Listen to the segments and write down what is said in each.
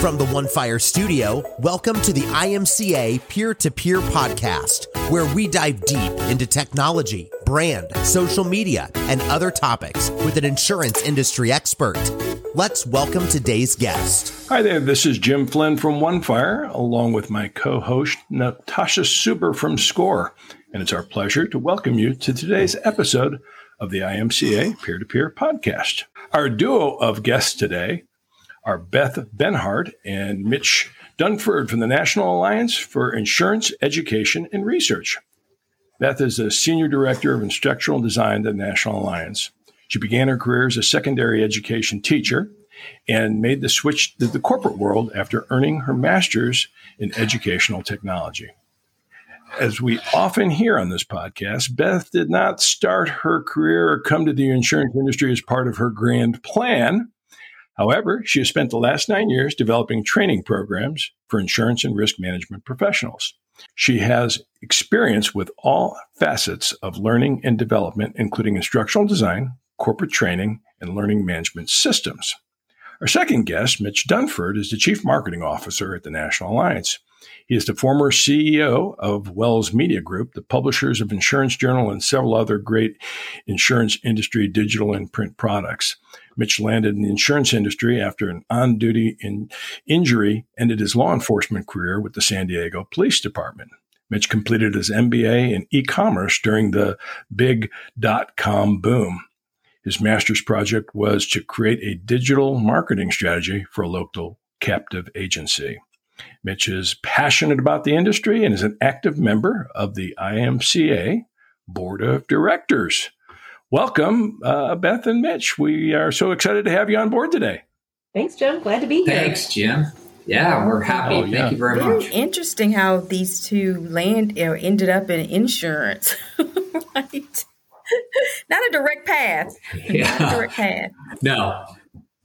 From the One Fire studio, welcome to the IMCA Peer to Peer podcast, where we dive deep into technology, brand, social media, and other topics with an insurance industry expert. Let's welcome today's guest. Hi there, this is Jim Flynn from One Fire, along with my co host, Natasha Suber from SCORE. And it's our pleasure to welcome you to today's episode of the IMCA Peer to Peer podcast. Our duo of guests today are Beth Benhart and Mitch Dunford from the National Alliance for Insurance Education and Research. Beth is a Senior Director of Instructional Design at the National Alliance. She began her career as a secondary education teacher and made the switch to the corporate world after earning her master's in educational technology. As we often hear on this podcast, Beth did not start her career or come to the insurance industry as part of her grand plan. However, she has spent the last nine years developing training programs for insurance and risk management professionals. She has experience with all facets of learning and development, including instructional design, corporate training, and learning management systems. Our second guest, Mitch Dunford, is the Chief Marketing Officer at the National Alliance. He is the former CEO of Wells Media Group, the publishers of Insurance Journal and several other great insurance industry digital and print products. Mitch landed in the insurance industry after an on duty in injury ended his law enforcement career with the San Diego Police Department. Mitch completed his MBA in e commerce during the big dot com boom. His master's project was to create a digital marketing strategy for a local captive agency. Mitch is passionate about the industry and is an active member of the IMCA Board of Directors. Welcome, uh, Beth and Mitch. We are so excited to have you on board today. Thanks, Jim. Glad to be here. Thanks, Jim. Yeah, we're happy. Oh, yeah. Thank you very, very much. Interesting how these two land or ended up in insurance. right? Not a direct path. Yeah. Not a direct path. No.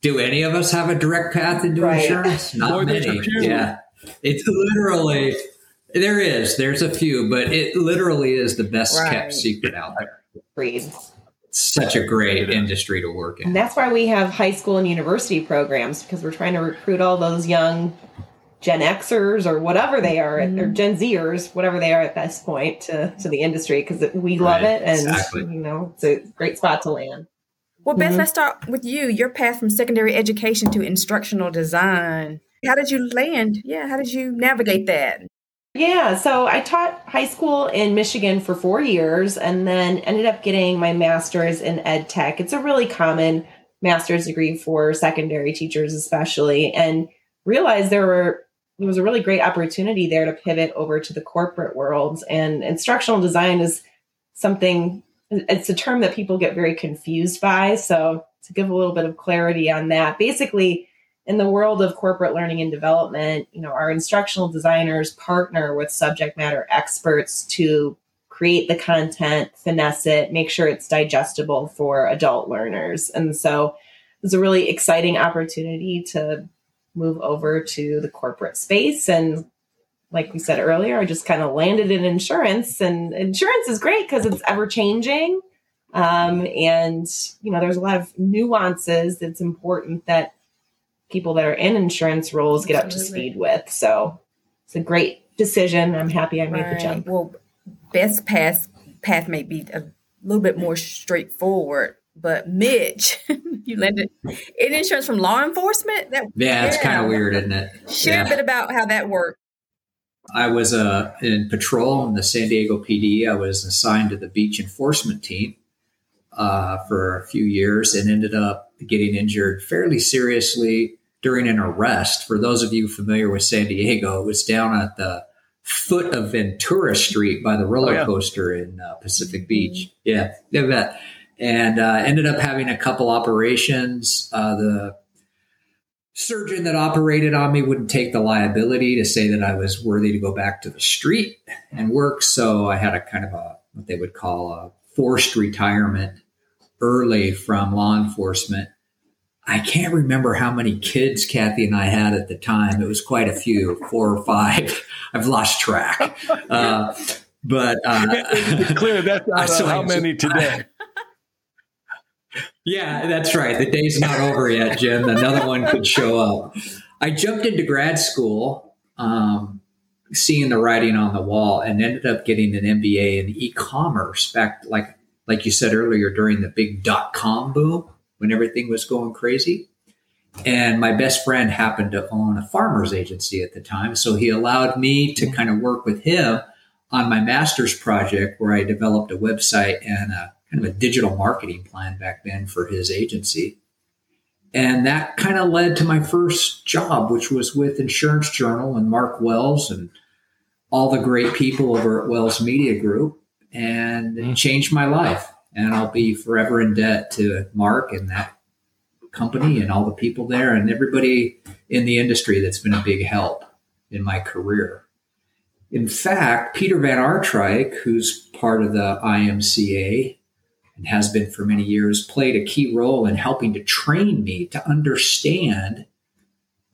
Do any of us have a direct path into right. insurance? Not Boy, many. Yeah. It's literally there is. There's a few, but it literally is the best right. kept secret out there. Breed such a great industry to work in. And that's why we have high school and university programs because we're trying to recruit all those young Gen Xers or whatever they are, mm-hmm. or Gen Zers, whatever they are at this point to, to the industry because we love right, it and exactly. you know it's a great spot to land. Well, Beth, mm-hmm. let's start with you. Your path from secondary education to instructional design. How did you land? Yeah, how did you navigate that? Yeah, so I taught high school in Michigan for four years and then ended up getting my master's in ed tech. It's a really common master's degree for secondary teachers, especially, and realized there were there was a really great opportunity there to pivot over to the corporate world. And instructional design is something it's a term that people get very confused by. So to give a little bit of clarity on that, basically in the world of corporate learning and development, you know, our instructional designers partner with subject matter experts to create the content, finesse it, make sure it's digestible for adult learners. And so it's a really exciting opportunity to move over to the corporate space and like we said earlier, I just kind of landed in insurance and insurance is great because it's ever changing. Um, and you know, there's a lot of nuances that's important that people that are in insurance roles get up to speed with. So it's a great decision. I'm happy I made right. the jump. Well, best path path may be a little bit more straightforward. But Mitch, you landed in insurance from law enforcement. That yeah, it's kind of weird, isn't it? Share yeah. a bit about how that worked. I was uh, in patrol in the San Diego PD. I was assigned to the beach enforcement team uh, for a few years and ended up getting injured fairly seriously during an arrest. For those of you familiar with San Diego, it was down at the foot of Ventura Street by the roller oh, yeah. coaster in uh, Pacific Beach. Yeah, yeah, bet. And uh, ended up having a couple operations. Uh, the surgeon that operated on me wouldn't take the liability to say that I was worthy to go back to the street and work. So I had a kind of a what they would call a forced retirement early from law enforcement I can't remember how many kids Kathy and I had at the time. It was quite a few, four or five. I've lost track. Uh, but uh, clear that's not so how many today. yeah, that's right. The day's not over yet, Jim. Another one could show up. I jumped into grad school, um, seeing the writing on the wall, and ended up getting an MBA in e-commerce back, like like you said earlier, during the big dot com boom when everything was going crazy. And my best friend happened to own a farmer's agency at the time. So he allowed me to mm-hmm. kind of work with him on my master's project where I developed a website and a kind of a digital marketing plan back then for his agency. And that kind of led to my first job, which was with Insurance Journal and Mark Wells and all the great people over at Wells Media Group. And it mm. changed my life. And I'll be forever in debt to Mark and that company and all the people there and everybody in the industry that's been a big help in my career. In fact, Peter Van Aartrijk, who's part of the IMCA and has been for many years, played a key role in helping to train me to understand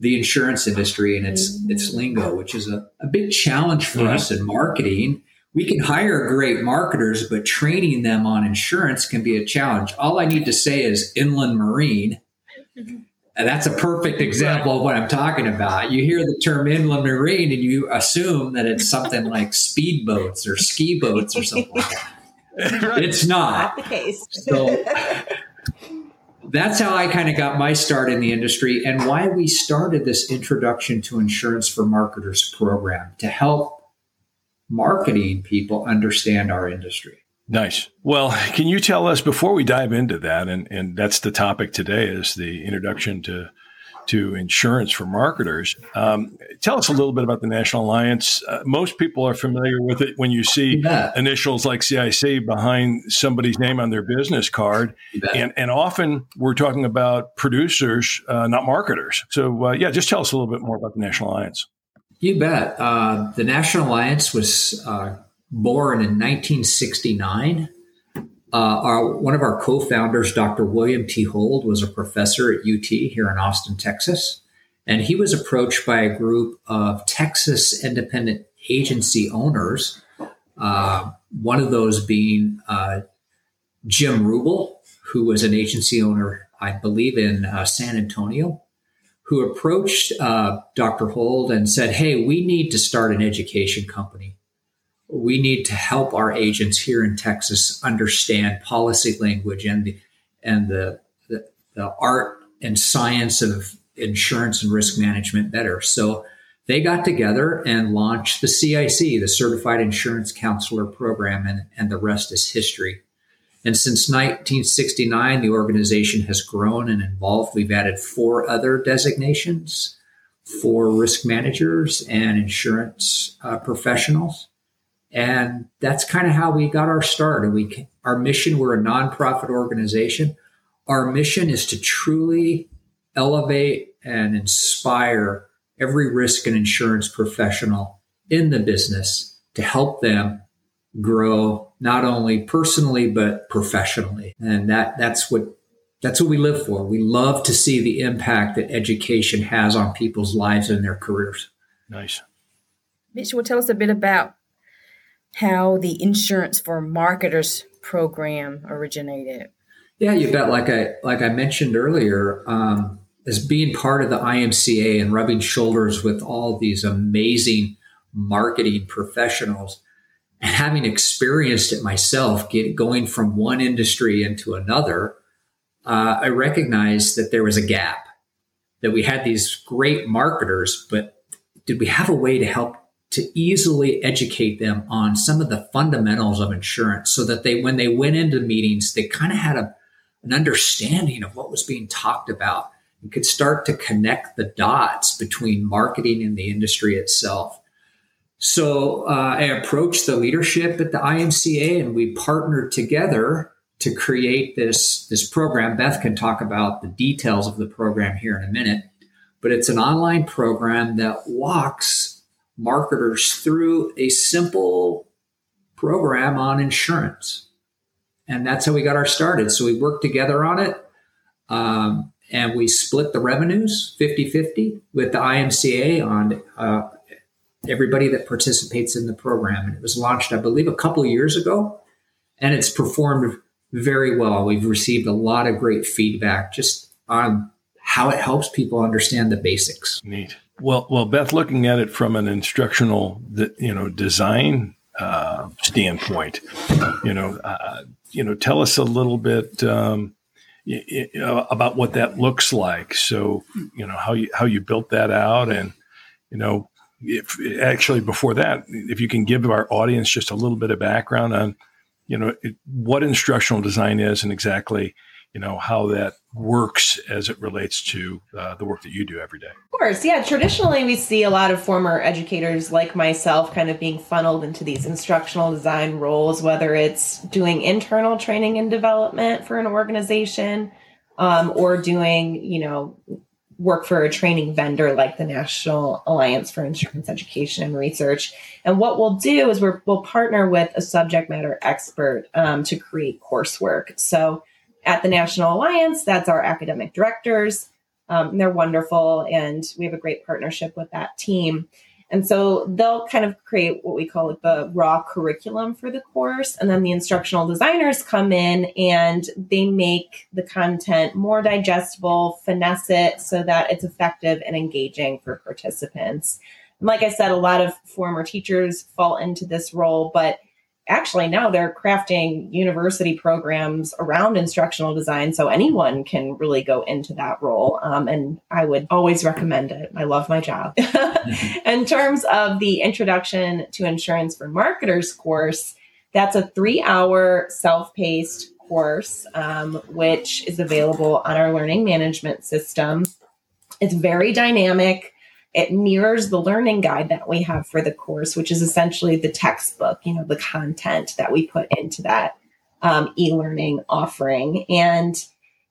the insurance industry and its its lingo, which is a, a big challenge for mm-hmm. us in marketing. We can hire great marketers, but training them on insurance can be a challenge. All I need to say is inland marine and that's a perfect example of what I'm talking about. You hear the term inland marine and you assume that it's something like speedboats or ski boats or something like that. It's not. not the case. so that's how I kind of got my start in the industry and why we started this introduction to insurance for marketers program to help marketing people understand our industry. Nice. Well, can you tell us before we dive into that, and, and that's the topic today is the introduction to to insurance for marketers. Um, tell us a little bit about the National Alliance. Uh, most people are familiar with it when you see initials like CIC behind somebody's name on their business card, and and often we're talking about producers, uh, not marketers. So uh, yeah, just tell us a little bit more about the National Alliance. You bet. Uh, the National Alliance was uh, born in 1969. Uh, our, one of our co-founders, Dr. William T. Hold, was a professor at UT here in Austin, Texas, and he was approached by a group of Texas independent agency owners. Uh, one of those being uh, Jim Rubel, who was an agency owner, I believe, in uh, San Antonio, who approached uh, Dr. Hold and said, "Hey, we need to start an education company." we need to help our agents here in Texas understand policy language and the and the, the, the art and science of insurance and risk management better. So they got together and launched the CIC, the Certified Insurance Counselor Program, and, and the rest is history. And since 1969, the organization has grown and evolved. We've added four other designations for risk managers and insurance uh, professionals. And that's kind of how we got our start. And we, our mission, we're a nonprofit organization. Our mission is to truly elevate and inspire every risk and insurance professional in the business to help them grow not only personally but professionally. And that that's what that's what we live for. We love to see the impact that education has on people's lives and their careers. Nice. Mitch, will tell us a bit about how the insurance for marketers program originated. Yeah, you bet. Like I like I mentioned earlier, um, as being part of the IMCA and rubbing shoulders with all these amazing marketing professionals, and having experienced it myself, get, going from one industry into another, uh, I recognized that there was a gap. That we had these great marketers, but did we have a way to help to easily educate them on some of the fundamentals of insurance so that they, when they went into meetings, they kind of had a, an understanding of what was being talked about and could start to connect the dots between marketing and the industry itself. So uh, I approached the leadership at the IMCA and we partnered together to create this, this program. Beth can talk about the details of the program here in a minute, but it's an online program that walks marketers through a simple program on insurance. And that's how we got our started. So we worked together on it. Um, and we split the revenues 50 50 with the IMCA on uh, everybody that participates in the program. And it was launched, I believe, a couple of years ago. And it's performed very well. We've received a lot of great feedback just on how it helps people understand the basics. Neat. Well, well, Beth, looking at it from an instructional, you know, design uh, standpoint, you know, uh, you know, tell us a little bit um, about what that looks like. So, you know, how you how you built that out, and you know, if actually before that, if you can give our audience just a little bit of background on, you know, it, what instructional design is and exactly you know how that works as it relates to uh, the work that you do every day. Of course. Yeah traditionally we see a lot of former educators like myself kind of being funneled into these instructional design roles whether it's doing internal training and development for an organization um, or doing you know work for a training vendor like the National Alliance for Insurance Education and Research. And what we'll do is we will partner with a subject matter expert um, to create coursework. So at the National Alliance. That's our academic directors. Um, they're wonderful, and we have a great partnership with that team. And so they'll kind of create what we call it the raw curriculum for the course. And then the instructional designers come in and they make the content more digestible, finesse it so that it's effective and engaging for participants. And like I said, a lot of former teachers fall into this role, but actually now they're crafting university programs around instructional design so anyone can really go into that role um, and i would always recommend it. I love my job. In terms of the introduction to insurance for marketers course that's a three hour self-paced course um, which is available on our learning management system. It's very dynamic it mirrors the learning guide that we have for the course, which is essentially the textbook, you know, the content that we put into that um, e-learning offering. And,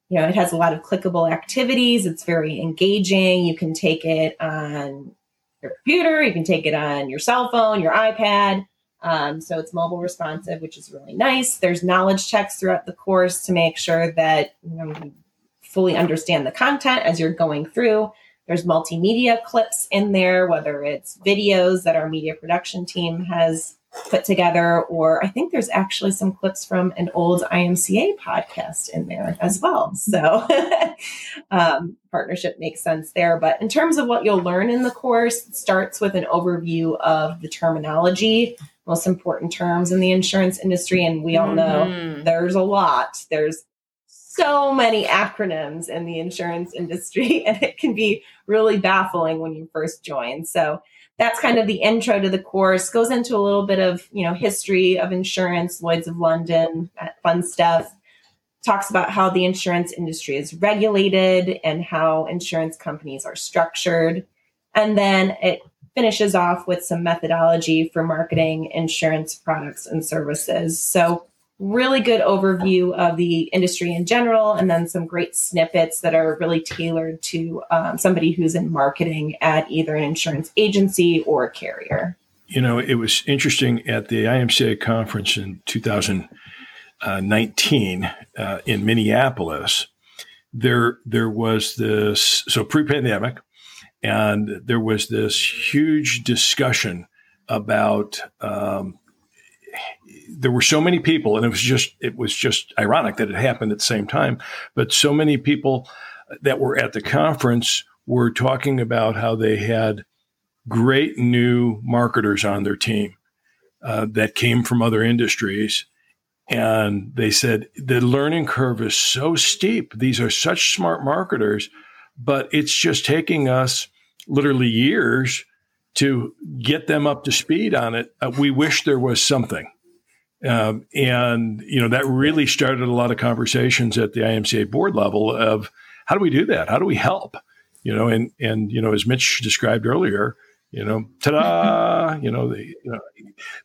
you know, it has a lot of clickable activities. It's very engaging. You can take it on your computer, you can take it on your cell phone, your iPad. Um, so it's mobile responsive, which is really nice. There's knowledge checks throughout the course to make sure that you, know, you fully understand the content as you're going through. There's multimedia clips in there, whether it's videos that our media production team has put together, or I think there's actually some clips from an old IMCA podcast in there as well. So um, partnership makes sense there. But in terms of what you'll learn in the course, it starts with an overview of the terminology, most important terms in the insurance industry. And we all know mm-hmm. there's a lot. There's so many acronyms in the insurance industry, and it can be really baffling when you first join. So that's kind of the intro to the course. Goes into a little bit of you know history of insurance, Lloyd's of London, uh, fun stuff. Talks about how the insurance industry is regulated and how insurance companies are structured, and then it finishes off with some methodology for marketing insurance products and services. So really good overview of the industry in general, and then some great snippets that are really tailored to um, somebody who's in marketing at either an insurance agency or a carrier. You know, it was interesting at the IMCA conference in 2019 uh, in Minneapolis. There, there was this so pre-pandemic, and there was this huge discussion about um, there were so many people, and it was just it was just ironic that it happened at the same time. But so many people that were at the conference were talking about how they had great new marketers on their team uh, that came from other industries. And they said the learning curve is so steep. These are such smart marketers, but it's just taking us literally years to get them up to speed on it. Uh, we wish there was something. Um, and you know that really started a lot of conversations at the IMCA board level of how do we do that? How do we help? You know, and and you know as Mitch described earlier, you know, ta-da! you know, the, you know,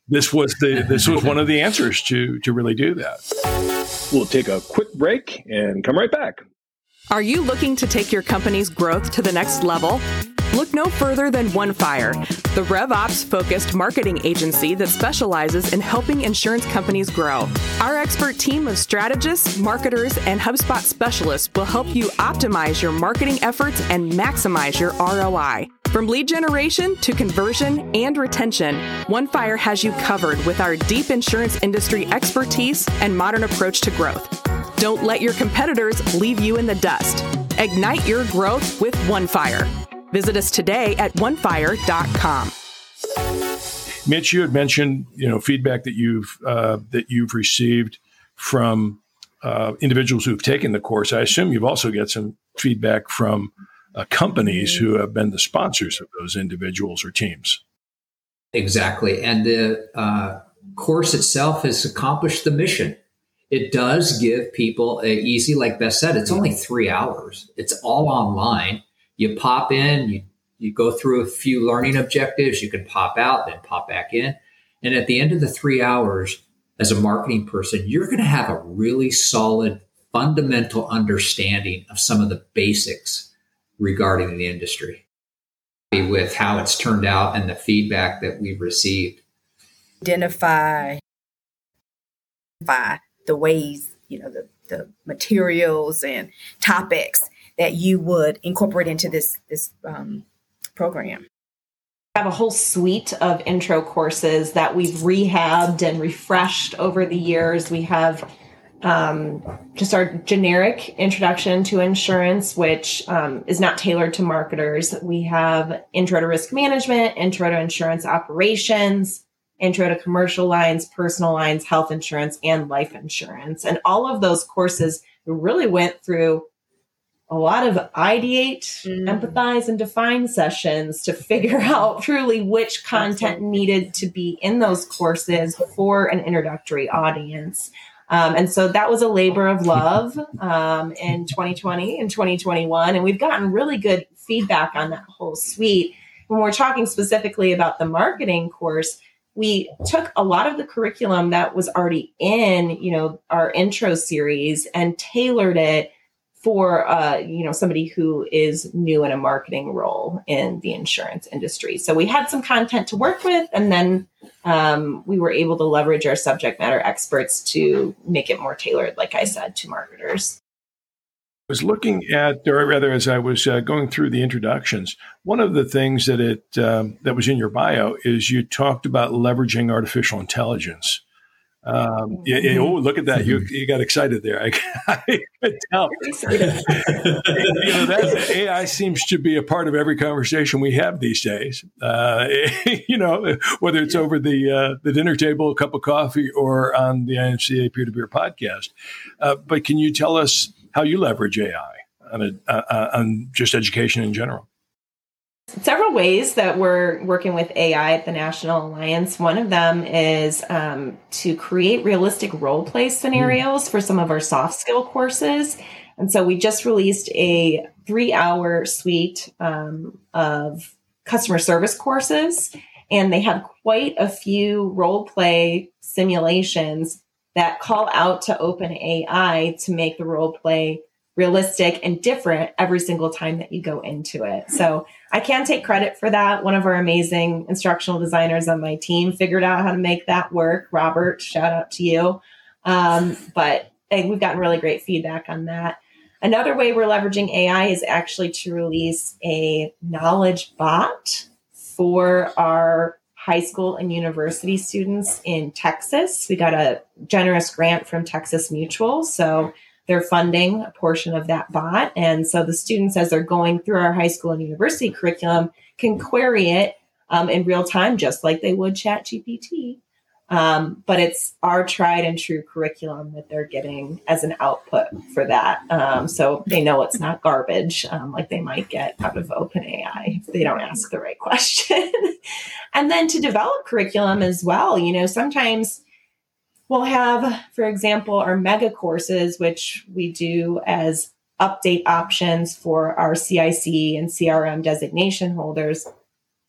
this was the this was one of the answers to to really do that. We'll take a quick break and come right back. Are you looking to take your company's growth to the next level? Look no further than OneFire, the RevOps focused marketing agency that specializes in helping insurance companies grow. Our expert team of strategists, marketers, and HubSpot specialists will help you optimize your marketing efforts and maximize your ROI. From lead generation to conversion and retention, OneFire has you covered with our deep insurance industry expertise and modern approach to growth. Don't let your competitors leave you in the dust. Ignite your growth with OneFire. Visit us today at onefire.com. Mitch, you had mentioned you know feedback that you've uh, that you've received from uh, individuals who've taken the course. I assume you've also got some feedback from uh, companies who have been the sponsors of those individuals or teams. Exactly, and the uh, course itself has accomplished the mission. It does give people a easy, like Beth said, it's only three hours. It's all online. You pop in, you you go through a few learning objectives, you can pop out, then pop back in. And at the end of the three hours, as a marketing person, you're going to have a really solid, fundamental understanding of some of the basics regarding the industry with how it's turned out and the feedback that we've received. Identify the ways, you know, the, the materials and topics that you would incorporate into this this um, program? We have a whole suite of intro courses that we've rehabbed and refreshed over the years. We have um, just our generic introduction to insurance, which um, is not tailored to marketers. We have intro to risk management, intro to insurance operations, intro to commercial lines, personal lines, health insurance, and life insurance. And all of those courses really went through a lot of ideate, mm. empathize, and define sessions to figure out truly which content needed to be in those courses for an introductory audience. Um, and so that was a labor of love um, in 2020 and 2021. And we've gotten really good feedback on that whole suite. When we're talking specifically about the marketing course, we took a lot of the curriculum that was already in, you know, our intro series and tailored it for uh, you know somebody who is new in a marketing role in the insurance industry. So we had some content to work with, and then um, we were able to leverage our subject matter experts to make it more tailored, like I said, to marketers. I was looking at, or rather, as I was uh, going through the introductions, one of the things that it um, that was in your bio is you talked about leveraging artificial intelligence. Um, yeah, yeah, oh, look at that! You you got excited there. I, I could tell. you know, that AI seems to be a part of every conversation we have these days. Uh, you know, whether it's over the uh, the dinner table, a cup of coffee, or on the IMCA peer to peer podcast. Uh, but can you tell us how you leverage AI on a, uh, uh, on just education in general? several ways that we're working with AI at the National Alliance. One of them is um, to create realistic role play scenarios mm. for some of our soft skill courses. And so we just released a three hour suite um, of customer service courses, and they have quite a few role play simulations that call out to OpenAI to make the role play realistic and different every single time that you go into it. So I can take credit for that. One of our amazing instructional designers on my team figured out how to make that work. Robert, shout out to you. Um, but we've gotten really great feedback on that. Another way we're leveraging AI is actually to release a knowledge bot for our high school and university students in Texas. We got a generous grant from Texas Mutual. So they're funding a portion of that bot. And so the students, as they're going through our high school and university curriculum, can query it um, in real time, just like they would Chat GPT. Um, but it's our tried and true curriculum that they're getting as an output for that. Um, so they know it's not garbage um, like they might get out of OpenAI if they don't ask the right question. and then to develop curriculum as well, you know, sometimes We'll have, for example, our mega courses, which we do as update options for our CIC and CRM designation holders.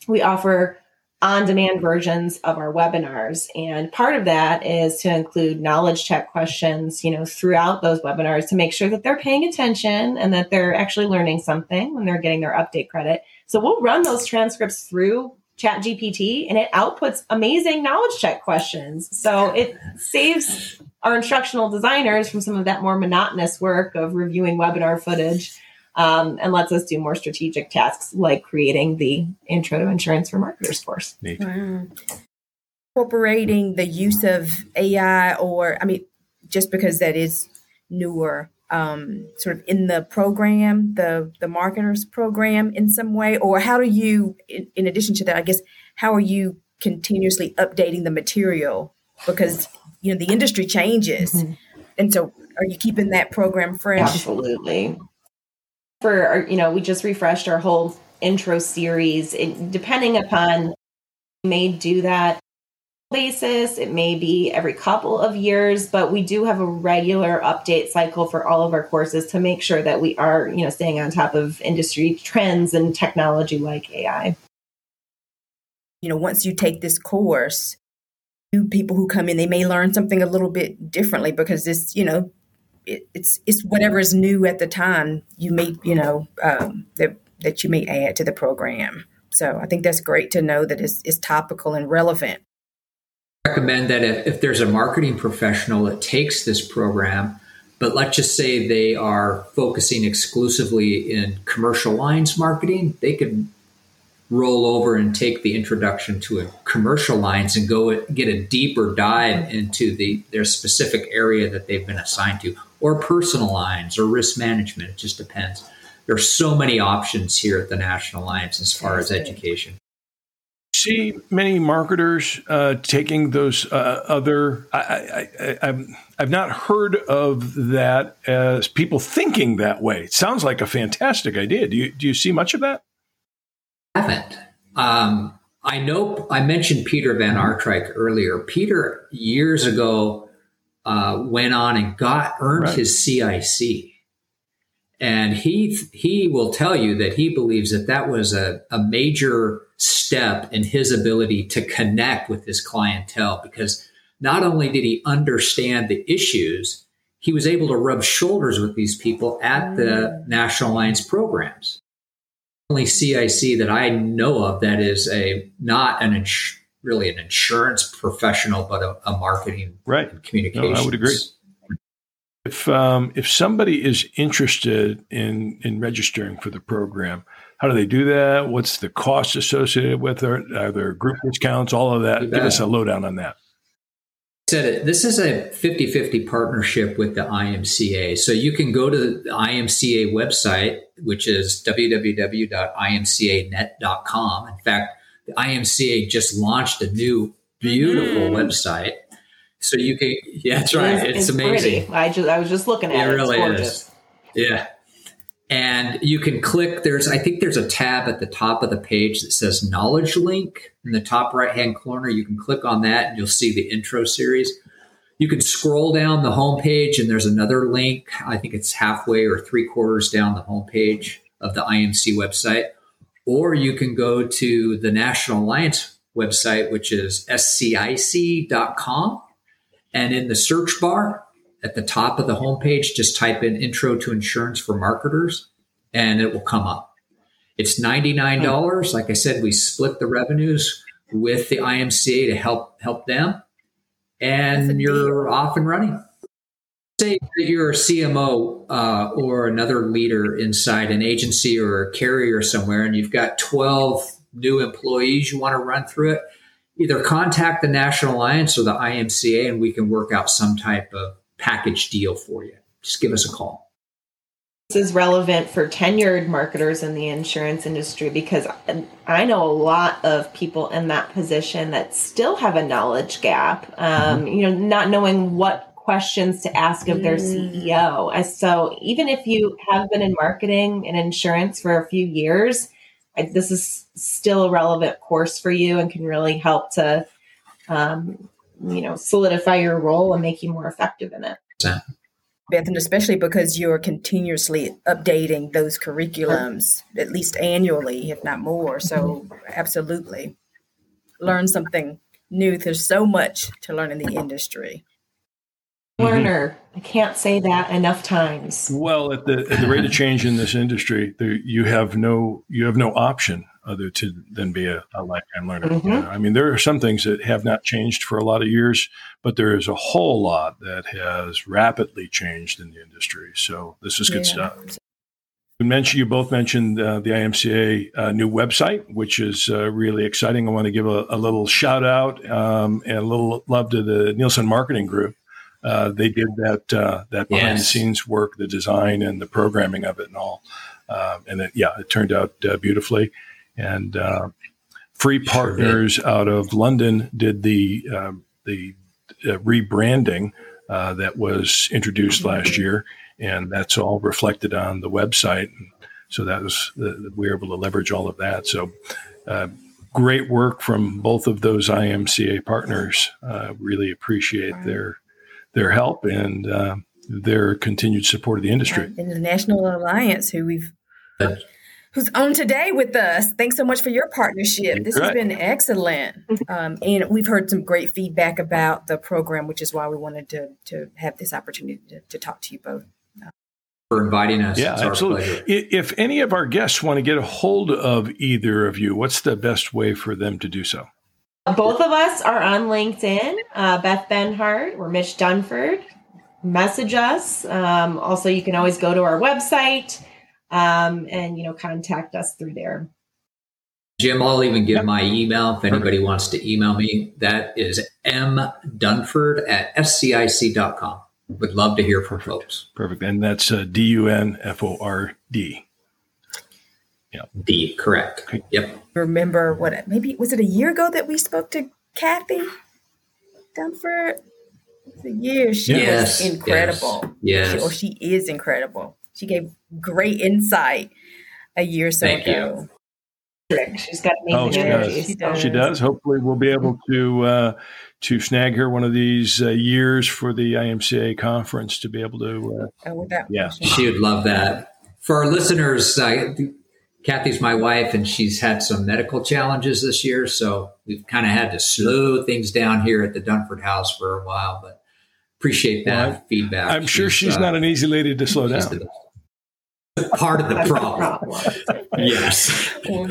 We offer on demand versions of our webinars. And part of that is to include knowledge check questions, you know, throughout those webinars to make sure that they're paying attention and that they're actually learning something when they're getting their update credit. So we'll run those transcripts through chat gpt and it outputs amazing knowledge check questions so it saves our instructional designers from some of that more monotonous work of reviewing webinar footage um, and lets us do more strategic tasks like creating the intro to insurance for marketers course wow. incorporating the use of ai or i mean just because that is newer um, sort of in the program, the the marketers program in some way, or how do you, in, in addition to that, I guess, how are you continuously updating the material because you know the industry changes, mm-hmm. and so are you keeping that program fresh? Absolutely. For our, you know, we just refreshed our whole intro series. It, depending upon, may do that basis. It may be every couple of years, but we do have a regular update cycle for all of our courses to make sure that we are, you know, staying on top of industry trends and technology like AI. You know, once you take this course, people who come in, they may learn something a little bit differently because this you know, it, it's it's whatever is new at the time. You may, you know, um, that that you may add to the program. So I think that's great to know that it's, it's topical and relevant I recommend that if, if there's a marketing professional that takes this program, but let's just say they are focusing exclusively in commercial lines marketing, they could roll over and take the introduction to a commercial lines and go get a deeper dive into the their specific area that they've been assigned to or personal lines or risk management it just depends There are so many options here at the national alliance as far as education see many marketers uh, taking those uh, other. I, I, I, I've not heard of that as people thinking that way. It sounds like a fantastic idea. Do you do you see much of that? I haven't. Um, I know I mentioned Peter Van Aartrijk earlier. Peter years ago uh, went on and got earned right. his CIC and he he will tell you that he believes that that was a, a major step in his ability to connect with his clientele because not only did he understand the issues, he was able to rub shoulders with these people at the mm. National Alliance programs. Only CIC that I know of that is a not an ins- really an insurance professional, but a, a marketing right and communications. No, I would agree. If um, if somebody is interested in in registering for the program, how do they do that? What's the cost associated with it? Are there group discounts? All of that. Give us a lowdown on that. Said it. This is a 50-50 partnership with the IMCA. So you can go to the IMCA website, which is www.imcanet.com. In fact, the IMCA just launched a new beautiful mm. website so you can, yeah, that's right. It's, it's, it's amazing. Pretty. I just, I was just looking at it. It really is. Yeah. And you can click, there's, I think there's a tab at the top of the page that says knowledge link in the top right hand corner. You can click on that and you'll see the intro series. You can scroll down the homepage and there's another link. I think it's halfway or three quarters down the homepage of the IMC website. Or you can go to the National Alliance website, which is scic.com and in the search bar at the top of the homepage, just type in intro to insurance for marketers and it will come up. It's $99. Like I said, we split the revenues with the IMCA to help help them. And you're off and running. Say that you're a CMO uh, or another leader inside an agency or a carrier somewhere, and you've got 12 new employees you want to run through it either contact the National Alliance or the IMCA and we can work out some type of package deal for you. Just give us a call. This is relevant for tenured marketers in the insurance industry because I know a lot of people in that position that still have a knowledge gap. Um, mm-hmm. You know, not knowing what questions to ask of their mm. CEO. So, even if you have been in marketing and insurance for a few years, this is still a relevant course for you and can really help to um, you know solidify your role and make you more effective in it Beth, and especially because you're continuously updating those curriculums at least annually, if not more. So, absolutely learn something new. There's so much to learn in the industry. Learner, mm-hmm. I can't say that enough times. Well, at the at the rate of change in this industry, there, you have no you have no option other to than be a, a lifetime learner. Mm-hmm. I mean, there are some things that have not changed for a lot of years, but there is a whole lot that has rapidly changed in the industry. So this is good yeah. stuff. You mentioned you both mentioned uh, the IMCA uh, new website, which is uh, really exciting. I want to give a, a little shout out um, and a little love to the Nielsen Marketing Group uh, they did that uh, that behind Yes. the scenes work, the design and the programming of it and all. Um, and it, yeah, it turned out uh, beautifully. And uh, Free Partners out of London did the um, the uh, rebranding uh, that was introduced last year, and that's all reflected on the website. And so that was the, we were able to leverage all of that. So. Uh, Great work from both of those IMCA partners. Uh, really appreciate their their help and uh, their continued support of the industry. And the National Alliance, who we've who's on today with us. Thanks so much for your partnership. This has been excellent, um, and we've heard some great feedback about the program, which is why we wanted to to have this opportunity to, to talk to you both. for inviting us. Yeah, It's our absolutely. pleasure. If any of our guests want to get a hold of either of you, what's the best way for them to do so? Both of us are on LinkedIn. Uh, Beth Benhart, we're Mitch Dunford. Message us. Um, also, you can always go to our website um, and you know contact us through there. Jim, I'll even give my email if anybody wants to email me. That is mdunford at scic.com. Would love to hear from folks. Perfect. And that's uh, D U N F O R D. D, correct. Yep. Remember what? Maybe was it a year ago that we spoke to Kathy Dunford? It was a year. She Yes, was incredible. yes, yes. She, or she is incredible. She gave great insight a year or so Thank you. ago. Trick. She's got amazing Oh, she energy. does. She does. She does. Hopefully, we'll be able to uh, to snag her one of these uh, years for the IMCA conference to be able to. Uh, without Yeah. She would love that. For our listeners, I, Kathy's my wife, and she's had some medical challenges this year. So we've kind of had to slow things down here at the Dunford House for a while, but appreciate that Well, feedback. I'm sure she's uh, not an easy lady to slow down. the- part of the problem. problem. Yes. Or,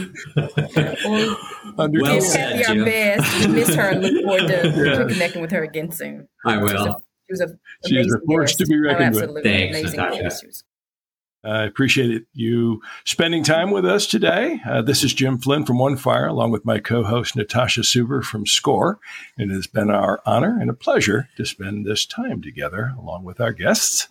or Well give said, Kathy our best. We miss her and look forward to, Yeah. to connecting with her again soon. I She was a, will. she was a She is a force guest. to be reckoned oh, with. Thanks, amazing Natasha. guest. Was I appreciate it, you spending time with us today. Uh, this is Jim Flynn from One Fire, along with my co-host Natasha Suber from Score. And it has been our honor and a pleasure to spend this time together, along with our guests,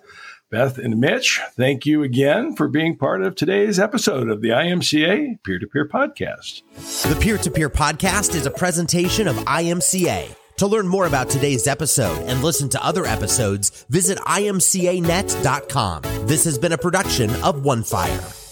Beth and Mitch. Thank you again for being part of today's episode of the IMCA Peer-to-Peer Podcast. The Peer to Peer Podcast is a presentation of IMCA. To learn more about today's episode and listen to other episodes, visit imcanet.com. This has been a production of OneFire.